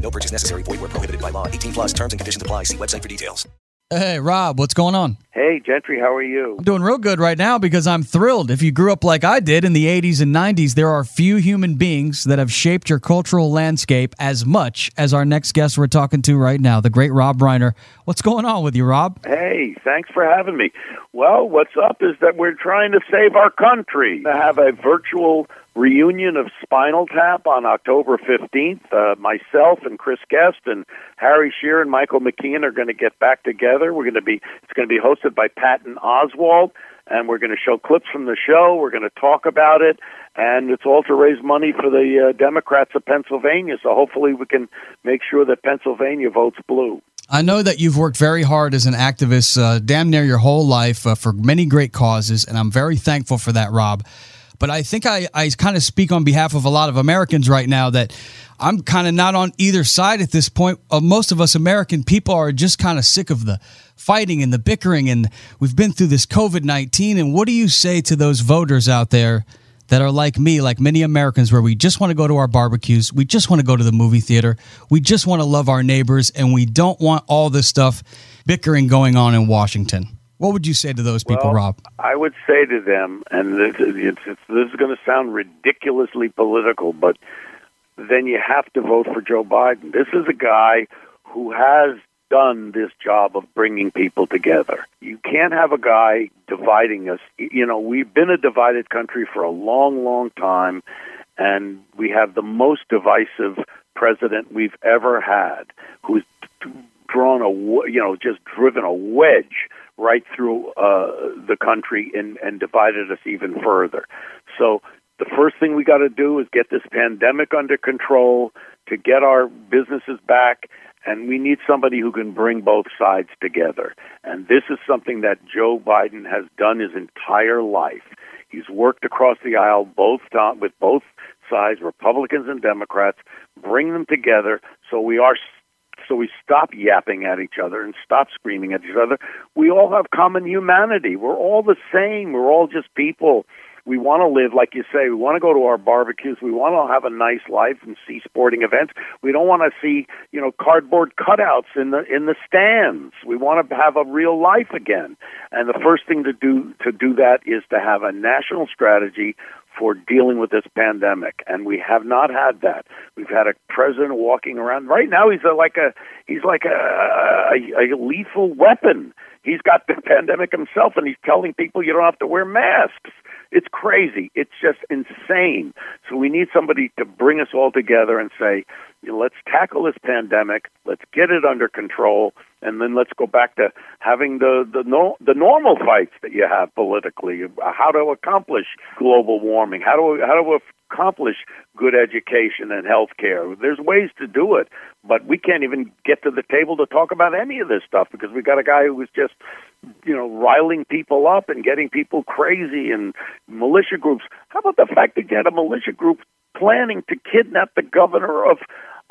No purchase necessary. Void where prohibited by law. 18 plus terms and conditions apply. See website for details. Hey, Rob, what's going on? Hey, Gentry, how are you? I'm doing real good right now because I'm thrilled. If you grew up like I did in the 80s and 90s, there are few human beings that have shaped your cultural landscape as much as our next guest we're talking to right now, the great Rob Reiner. What's going on with you, Rob? Hey, thanks for having me. Well, what's up is that we're trying to save our country. To have a virtual reunion of Spinal Tap on October 15th. Uh, myself and Chris Guest and Harry Shearer and Michael McKean are going to get back together. We're going to be it's going to be hosted by Patton Oswalt and we're going to show clips from the show. We're going to talk about it, and it's all to raise money for the uh, Democrats of Pennsylvania. So hopefully, we can make sure that Pennsylvania votes blue. I know that you've worked very hard as an activist, uh, damn near your whole life, uh, for many great causes, and I'm very thankful for that, Rob. But I think I, I kind of speak on behalf of a lot of Americans right now that I'm kind of not on either side at this point. Uh, most of us American people are just kind of sick of the fighting and the bickering, and we've been through this COVID 19. And what do you say to those voters out there that are like me, like many Americans, where we just want to go to our barbecues, we just want to go to the movie theater, we just want to love our neighbors, and we don't want all this stuff bickering going on in Washington? What would you say to those people, well, Rob? I would say to them, and this, it's, it's, this is going to sound ridiculously political, but then you have to vote for Joe Biden. This is a guy who has done this job of bringing people together. You can't have a guy dividing us. You know, we've been a divided country for a long, long time, and we have the most divisive president we've ever had, who's drawn a, you know, just driven a wedge right through uh, the country and, and divided us even further. So the first thing we got to do is get this pandemic under control to get our businesses back. And we need somebody who can bring both sides together. And this is something that Joe Biden has done his entire life. He's worked across the aisle both with both sides, Republicans and Democrats, bring them together so we are so we stop yapping at each other and stop screaming at each other. We all have common humanity. We're all the same. We're all just people. We want to live, like you say, we want to go to our barbecues. We want to have a nice life and see sporting events. We don't want to see, you know, cardboard cutouts in the in the stands. We want to have a real life again. And the first thing to do to do that is to have a national strategy for dealing with this pandemic, and we have not had that. We've had a president walking around. Right now, he's a, like a he's like a, a, a lethal weapon. He's got the pandemic himself, and he's telling people you don't have to wear masks. It's crazy. It's just insane. So we need somebody to bring us all together and say, let's tackle this pandemic. Let's get it under control, and then let's go back to having the the, no, the normal fights that you have politically. How to accomplish global warming? How to how to accomplish good education and health care? There's ways to do it, but we can't even get to the table to talk about any of this stuff because we got a guy who was just you know, riling people up and getting people crazy and militia groups. How about the fact that you had a militia group planning to kidnap the governor of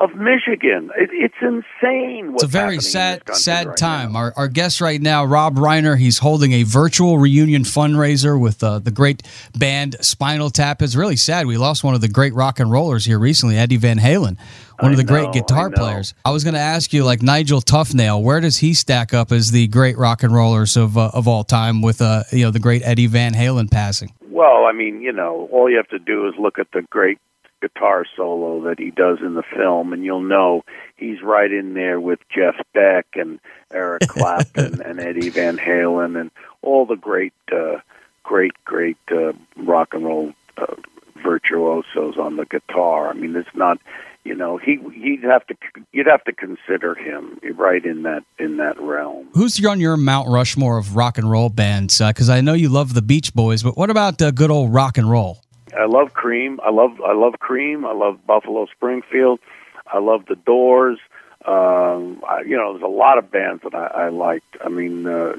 of Michigan. It, it's insane. it's a very sad, sad right time. Our, our guest right now, Rob Reiner, he's holding a virtual reunion fundraiser with uh, the great band Spinal Tap. It's really sad. We lost one of the great rock and rollers here recently, Eddie Van Halen, one I of the know, great guitar I players. I was going to ask you, like Nigel Tufnel, where does he stack up as the great rock and rollers of uh, of all time with uh, you know the great Eddie Van Halen passing? Well, I mean, you know, all you have to do is look at the great guitar solo that he does in the film, and you'll know he's right in there with Jeff Beck and Eric Clapton and Eddie Van Halen and all the great, uh, great, great uh, rock and roll uh, virtuosos on the guitar. I mean, it's not, you know, he he'd have to you'd have to consider him right in that in that realm. Who's on your Mount Rushmore of rock and roll bands? Because uh, I know you love the Beach Boys, but what about uh, good old rock and roll? I love Cream. I love I love Cream. I love Buffalo Springfield. I love the Doors. Um, I, you know, there's a lot of bands that I, I liked. I mean, uh,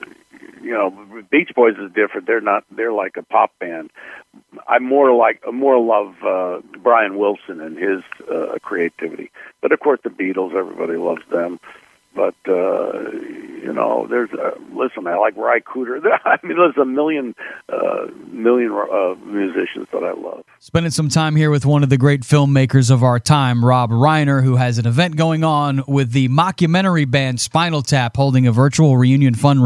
you know, Beach Boys is different. They're not. They're like a pop band. I more like more love uh, Brian Wilson and his uh, creativity. But of course, the Beatles. Everybody loves them. But uh, you know, there's listen. I like Ry Cooder. I mean, there's a million, uh, million uh, musicians that I love. Spending some time here with one of the great filmmakers of our time, Rob Reiner, who has an event going on with the mockumentary band Spinal Tap, holding a virtual reunion fund.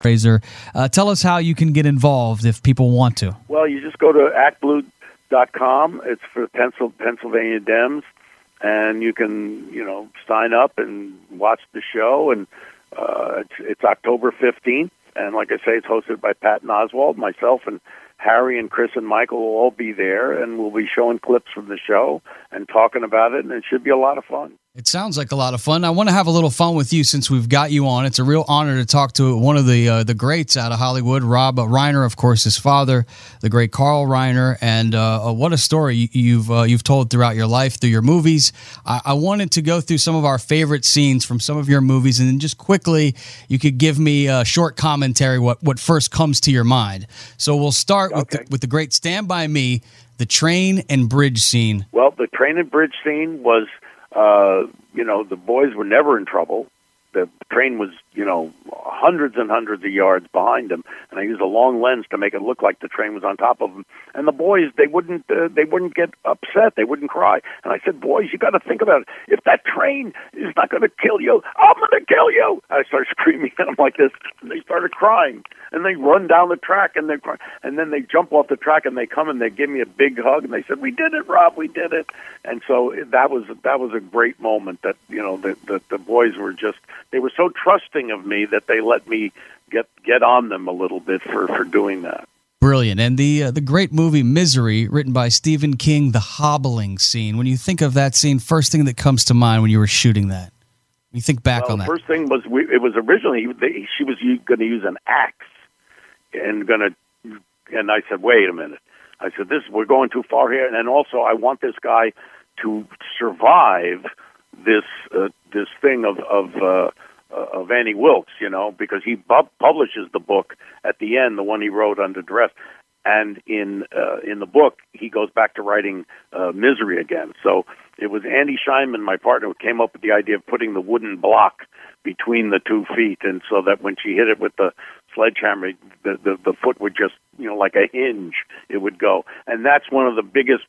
Fraser, uh, tell us how you can get involved if people want to. Well, you just go to actblue.com. It's for Pennsylvania Dems, and you can, you know, sign up and watch the show. And uh, it's, it's October 15th. And like I say, it's hosted by Patton Oswalt, myself, and Harry and Chris and Michael will all be there, and we'll be showing clips from the show and talking about it, and it should be a lot of fun. It sounds like a lot of fun. I want to have a little fun with you since we've got you on. It's a real honor to talk to one of the uh, the greats out of Hollywood, Rob Reiner, of course, his father, the great Carl Reiner, and uh, what a story you've uh, you've told throughout your life through your movies. I-, I wanted to go through some of our favorite scenes from some of your movies, and then just quickly, you could give me a short commentary what what first comes to your mind. So we'll start with the, with the great Stand by Me, the train and bridge scene. Well, the train and bridge scene was uh, you know, the boys were never in trouble. The train was, you know, hundreds and hundreds of yards behind them, and I used a long lens to make it look like the train was on top of them. And the boys, they wouldn't, uh, they wouldn't get upset, they wouldn't cry. And I said, "Boys, you got to think about it. If that train is not going to kill you, I'm going to kill you!" And I started screaming at them like this, and they started crying. And they run down the track, and they, cry, and then they jump off the track, and they come and they give me a big hug, and they said, "We did it, Rob, we did it." And so that was that was a great moment. That you know, the the, the boys were just they were so trusting of me that they let me get get on them a little bit for for doing that. Brilliant, and the uh, the great movie Misery, written by Stephen King, the hobbling scene. When you think of that scene, first thing that comes to mind when you were shooting that, when you think back well, on that. First thing was we, it was originally they, she was going to use an axe and going to, and I said, wait a minute. I said, this we're going too far here, and then also I want this guy to survive this uh, this thing of of uh, of Annie Wilkes, you know, because he bu- publishes the book at the end, the one he wrote under duress, and in uh, in the book he goes back to writing uh, Misery again. So it was Andy Scheinman, my partner, who came up with the idea of putting the wooden block between the two feet, and so that when she hit it with the sledgehammer, the, the the foot would just you know like a hinge, it would go, and that's one of the biggest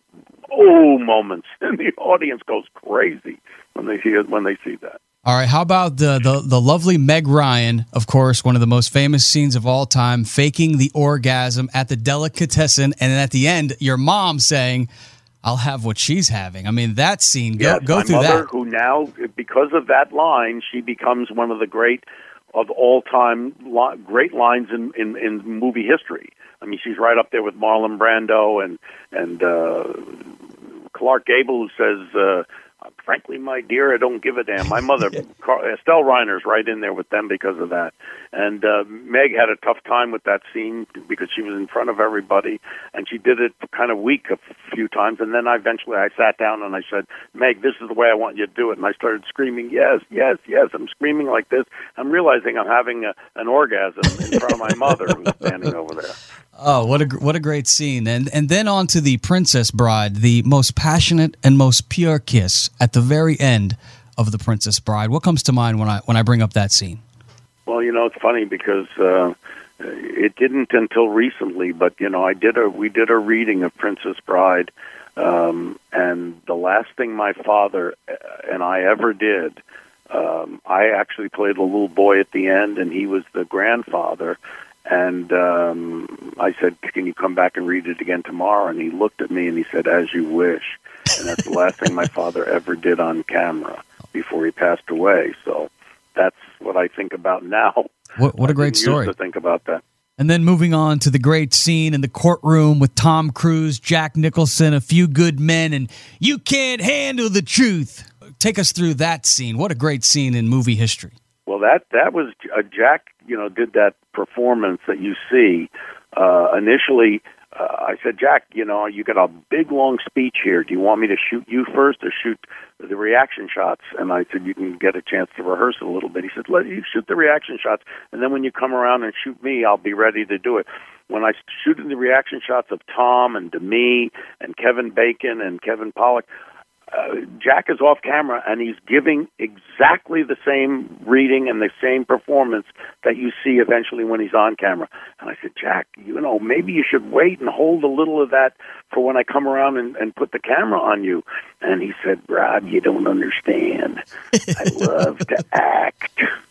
oh moments, and the audience goes crazy when they hear when they see that. All right, how about the, the the lovely Meg Ryan, of course, one of the most famous scenes of all time, faking the orgasm at the delicatessen, and at the end, your mom saying, "I'll have what she's having." I mean, that scene. Go yes, go my through mother, that. Who now, because of that line, she becomes one of the great of all time great lines in, in in movie history. I mean, she's right up there with Marlon Brando and and uh, Clark Gable, who says. Uh, frankly, my dear, I don't give a damn. My mother, Car- Estelle Reiner's right in there with them because of that. And uh, Meg had a tough time with that scene because she was in front of everybody, and she did it kind of weak a few times. And then I eventually I sat down and I said, Meg, this is the way I want you to do it. And I started screaming, yes, yes, yes. I'm screaming like this. I'm realizing I'm having a, an orgasm in front of my mother who's standing over there. Oh, what a what a great scene! And and then on to the Princess Bride, the most passionate and most pure kiss at the very end of The Princess Bride. What comes to mind when I when I bring up that scene? Well, you know, it's funny because uh, it didn't until recently, but you know, I did a we did a reading of Princess Bride, um, and the last thing my father uh, and I ever did, um, I actually played a little boy at the end, and he was the grandfather. And um, I said, "Can you come back and read it again tomorrow?" And he looked at me and he said, "As you wish." And that's the last thing my father ever did on camera before he passed away. So that's what I think about now. What, what a great story! to think about that. And then moving on to the great scene in the courtroom with Tom Cruise, Jack Nicholson, a few good men, and you can't handle the truth. Take us through that scene. What a great scene in movie history. Well, that that was uh, Jack. You know, did that performance that you see. Uh, initially, uh, I said, Jack, you know, you got a big long speech here. Do you want me to shoot you first or shoot the reaction shots? And I said, you can get a chance to rehearse it a little bit. He said, let you shoot the reaction shots, and then when you come around and shoot me, I'll be ready to do it. When I shooting the reaction shots of Tom and Demi and Kevin Bacon and Kevin Pollak, uh, Jack is off camera and he's giving exactly the same reading and the same performance that you see eventually when he's on camera. And I said, Jack, you know, maybe you should wait and hold a little of that for when I come around and, and put the camera on you. And he said, Rob, you don't understand. I love to act.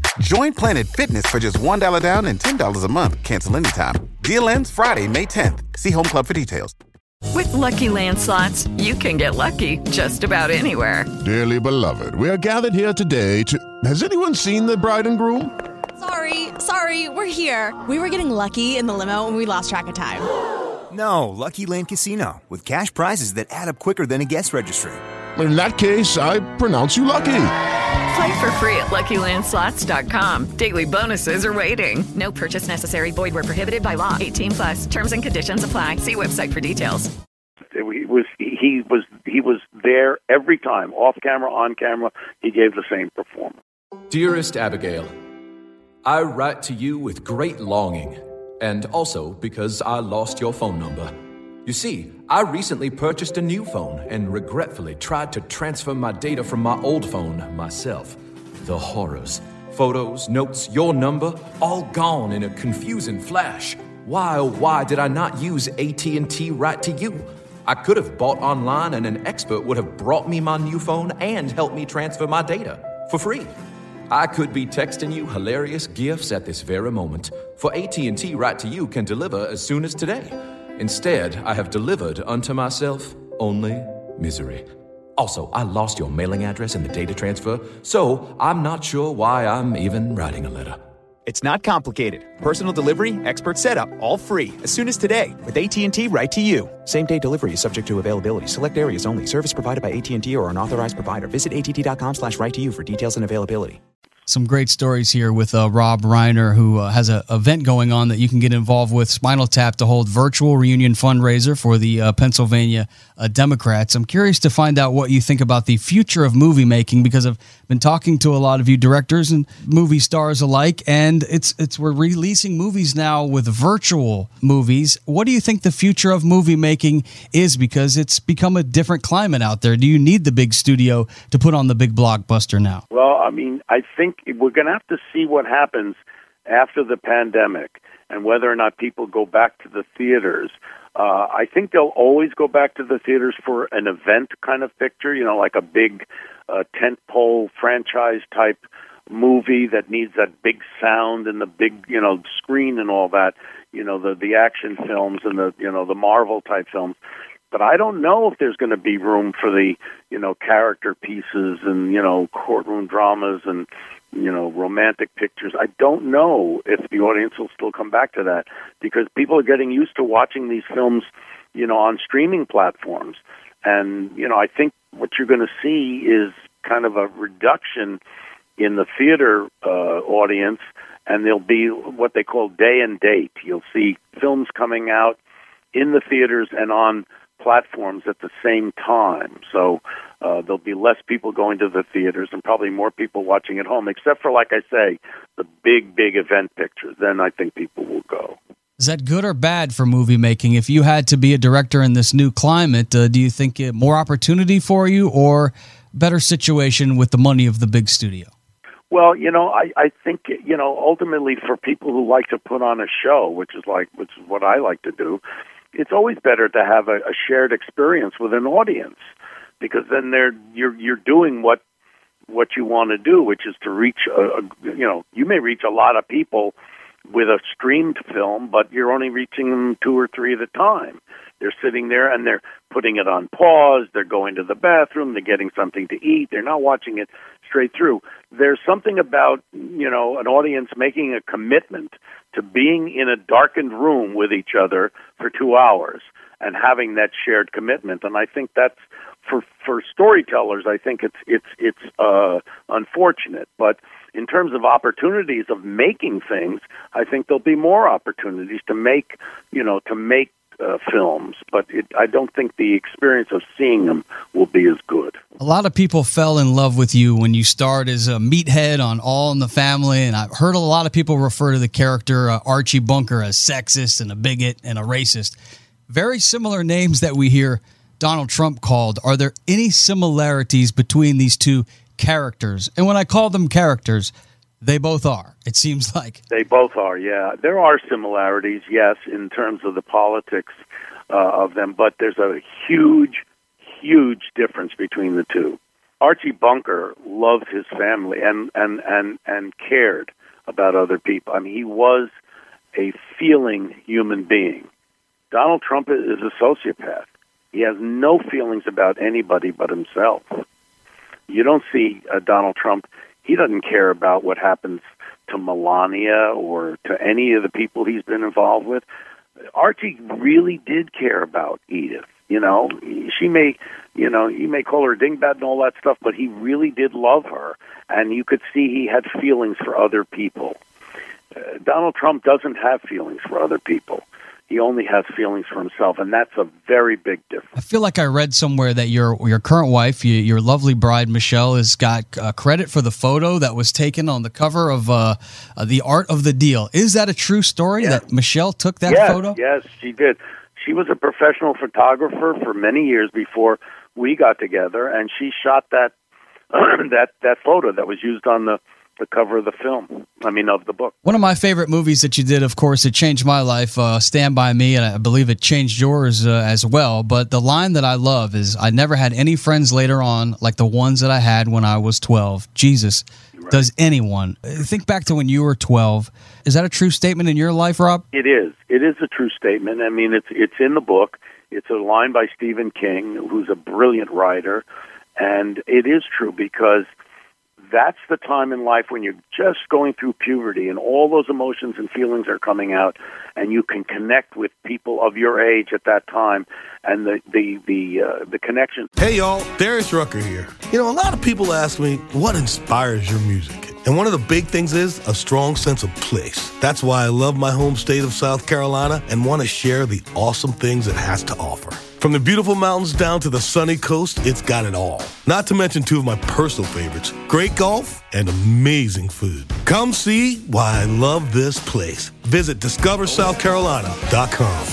Join Planet Fitness for just $1 down and $10 a month. Cancel anytime. Deal ends Friday, May 10th. See Home Club for details. With lucky landslots, you can get lucky just about anywhere. Dearly beloved, we are gathered here today to. Has anyone seen the bride and groom? Sorry, sorry, we're here. We were getting lucky in the limo and we lost track of time. No, Lucky Land Casino, with cash prizes that add up quicker than a guest registry. In that case, I pronounce you lucky. Play for free at LuckyLandSlots.com. Daily bonuses are waiting. No purchase necessary. Void where prohibited by law. 18 plus. Terms and conditions apply. See website for details. He was he was he was there every time, off camera, on camera. He gave the same performance. Dearest Abigail, I write to you with great longing, and also because I lost your phone number. You see, I recently purchased a new phone and regretfully tried to transfer my data from my old phone myself. The horrors. Photos, notes, your number, all gone in a confusing flash. Why oh why did I not use AT&T right to you? I could have bought online and an expert would have brought me my new phone and helped me transfer my data for free. I could be texting you hilarious gifts at this very moment, for AT&T right to you can deliver as soon as today. Instead, I have delivered unto myself only misery. Also, I lost your mailing address in the data transfer, so I'm not sure why I'm even writing a letter. It's not complicated. Personal delivery, expert setup, all free as soon as today with AT&T right to you. Same day delivery is subject to availability. Select areas only. Service provided by AT&T or an authorized provider. Visit att.com slash right to you for details and availability some great stories here with uh, Rob Reiner, who uh, has an event going on that you can get involved with. Spinal Tap to hold virtual reunion fundraiser for the uh, Pennsylvania uh, Democrats. I'm curious to find out what you think about the future of movie making because I've been talking to a lot of you directors and movie stars alike, and it's it's we're releasing movies now with virtual movies. What do you think the future of movie making is? Because it's become a different climate out there. Do you need the big studio to put on the big blockbuster now? Well, I mean, I think we're going to have to see what happens after the pandemic and whether or not people go back to the theaters. Uh, I think they'll always go back to the theaters for an event kind of picture, you know, like a big uh, tentpole franchise type movie that needs that big sound and the big, you know, screen and all that. You know, the the action films and the you know the Marvel type films. But I don't know if there's going to be room for the, you know, character pieces and you know courtroom dramas and you know romantic pictures. I don't know if the audience will still come back to that because people are getting used to watching these films, you know, on streaming platforms. And you know, I think what you're going to see is kind of a reduction in the theater uh, audience and there'll be what they call day and date. You'll see films coming out in the theaters and on platforms at the same time. So uh, there'll be less people going to the theaters and probably more people watching at home, except for, like I say, the big, big event pictures. Then I think people will go. Is that good or bad for movie making? If you had to be a director in this new climate, uh, do you think it more opportunity for you or better situation with the money of the big studio? Well, you know, I, I think you know ultimately for people who like to put on a show, which is like which is what I like to do, it's always better to have a, a shared experience with an audience because then they're you're you're doing what what you want to do, which is to reach a, a you know you may reach a lot of people with a streamed film, but you're only reaching them two or three at a time. They're sitting there and they're putting it on pause. They're going to the bathroom. They're getting something to eat. They're not watching it straight through. There's something about, you know, an audience making a commitment to being in a darkened room with each other for two hours and having that shared commitment. And I think that's for for storytellers. I think it's it's it's uh, unfortunate, but in terms of opportunities of making things, I think there'll be more opportunities to make, you know, to make uh, films, but it, I don't think the experience of seeing them will be as good. A lot of people fell in love with you when you starred as a meathead on All in the Family, and I've heard a lot of people refer to the character uh, Archie Bunker as sexist and a bigot and a racist. Very similar names that we hear Donald Trump called. Are there any similarities between these two characters? And when I call them characters, they both are. It seems like they both are. Yeah, there are similarities, yes, in terms of the politics uh, of them, but there's a huge, huge difference between the two. Archie Bunker loved his family and and and and cared about other people. I mean, he was a feeling human being. Donald Trump is a sociopath. He has no feelings about anybody but himself. You don't see uh, Donald Trump. He doesn't care about what happens to Melania or to any of the people he's been involved with. Archie really did care about Edith. You know, she may, you know, he may call her a dingbat and all that stuff, but he really did love her, and you could see he had feelings for other people. Uh, Donald Trump doesn't have feelings for other people he only has feelings for himself, and that's a very big difference. I feel like I read somewhere that your your current wife, your, your lovely bride Michelle, has got uh, credit for the photo that was taken on the cover of uh, uh, the Art of the Deal. Is that a true story yes. that Michelle took that yes, photo? Yes, she did. She was a professional photographer for many years before we got together, and she shot that that that photo that was used on the the cover of the film. I mean, of the book. One of my favorite movies that you did, of course, it changed my life. Uh, Stand by Me, and I believe it changed yours uh, as well. But the line that I love is, "I never had any friends later on like the ones that I had when I was 12." Jesus, right. does anyone think back to when you were 12? Is that a true statement in your life, Rob? It is. It is a true statement. I mean, it's it's in the book. It's a line by Stephen King, who's a brilliant writer, and it is true because that's the time in life when you're just going through puberty and all those emotions and feelings are coming out and you can connect with people of your age at that time and the the the uh, the connection hey y'all darius rucker here you know a lot of people ask me what inspires your music and one of the big things is a strong sense of place. That's why I love my home state of South Carolina and want to share the awesome things it has to offer. From the beautiful mountains down to the sunny coast, it's got it all. Not to mention two of my personal favorites great golf and amazing food. Come see why I love this place. Visit discoversouthcarolina.com.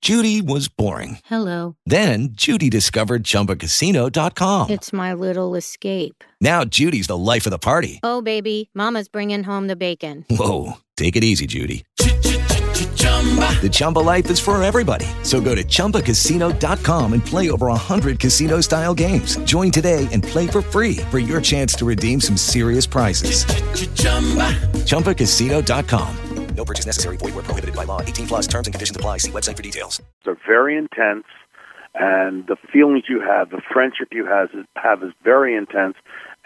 Judy was boring. Hello. Then Judy discovered chumbacasino.com. It's my little escape. Now Judy's the life of the party. Oh, baby, Mama's bringing home the bacon. Whoa. Take it easy, Judy. The Chumba life is for everybody. So go to ChumbaCasino.com and play over 100 casino style games. Join today and play for free for your chance to redeem some serious prizes. Ch-ch-chumba. ChumbaCasino.com. No purchase necessary. Void where prohibited by law. 18 plus terms and conditions apply. See website for details. They're very intense, and the feelings you have, the friendship you have, have is very intense.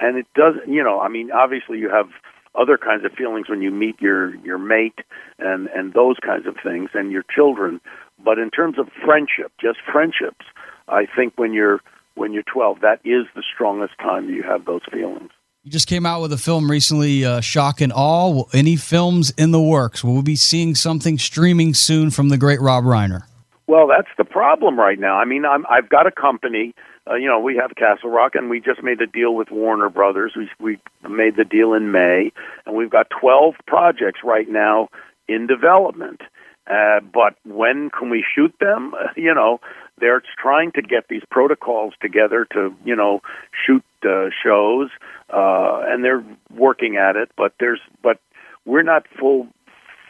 And it doesn't, you know, I mean, obviously you have – other kinds of feelings when you meet your your mate and and those kinds of things and your children but in terms of friendship just friendships i think when you're when you're 12 that is the strongest time you have those feelings You just came out with a film recently, uh, Shock and Awe. Will any films in the works? Will we be seeing something streaming soon from the great Rob Reiner? Well, that's the problem right now. I mean, I'm, I've got a company. Uh, you know, we have Castle Rock, and we just made a deal with Warner Brothers. We we made the deal in May, and we've got 12 projects right now in development. Uh, but when can we shoot them? Uh, you know, they're trying to get these protocols together to, you know, shoot uh, shows, uh, and they're working at it. But there's, but we're not full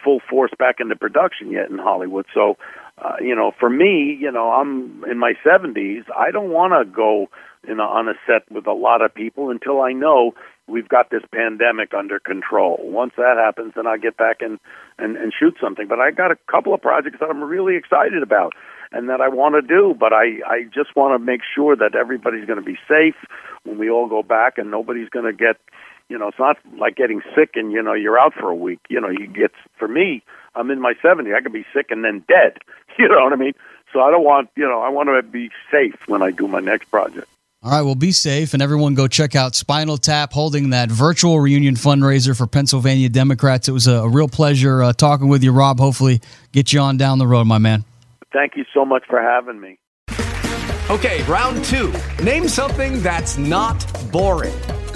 full force back into production yet in Hollywood. So uh, you know, for me, you know, I'm in my 70s. I don't want to go in a, on a set with a lot of people until I know we've got this pandemic under control. Once that happens, then I get back and, and and shoot something. But I got a couple of projects that I'm really excited about and that I want to do. But I I just want to make sure that everybody's going to be safe when we all go back, and nobody's going to get. You know, it's not like getting sick and you know you're out for a week. You know, you get for me I'm in my 70s. I could be sick and then dead. You know what I mean? So I don't want, you know, I want to be safe when I do my next project. All right, well, be safe, and everyone go check out Spinal Tap holding that virtual reunion fundraiser for Pennsylvania Democrats. It was a, a real pleasure uh, talking with you, Rob. Hopefully, get you on down the road, my man. Thank you so much for having me. Okay, round two. Name something that's not boring.